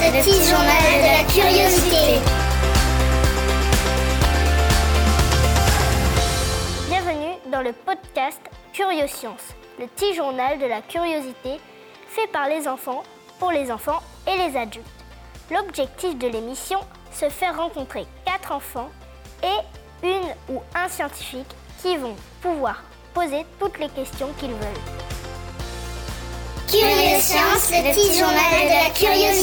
le petit journal de la curiosité. Bienvenue dans le podcast Curioscience, le petit journal de la curiosité fait par les enfants, pour les enfants et les adultes. L'objectif de l'émission, se faire rencontrer quatre enfants et une ou un scientifique qui vont pouvoir poser toutes les questions qu'ils veulent. Curioscience, le petit journal de la curiosité.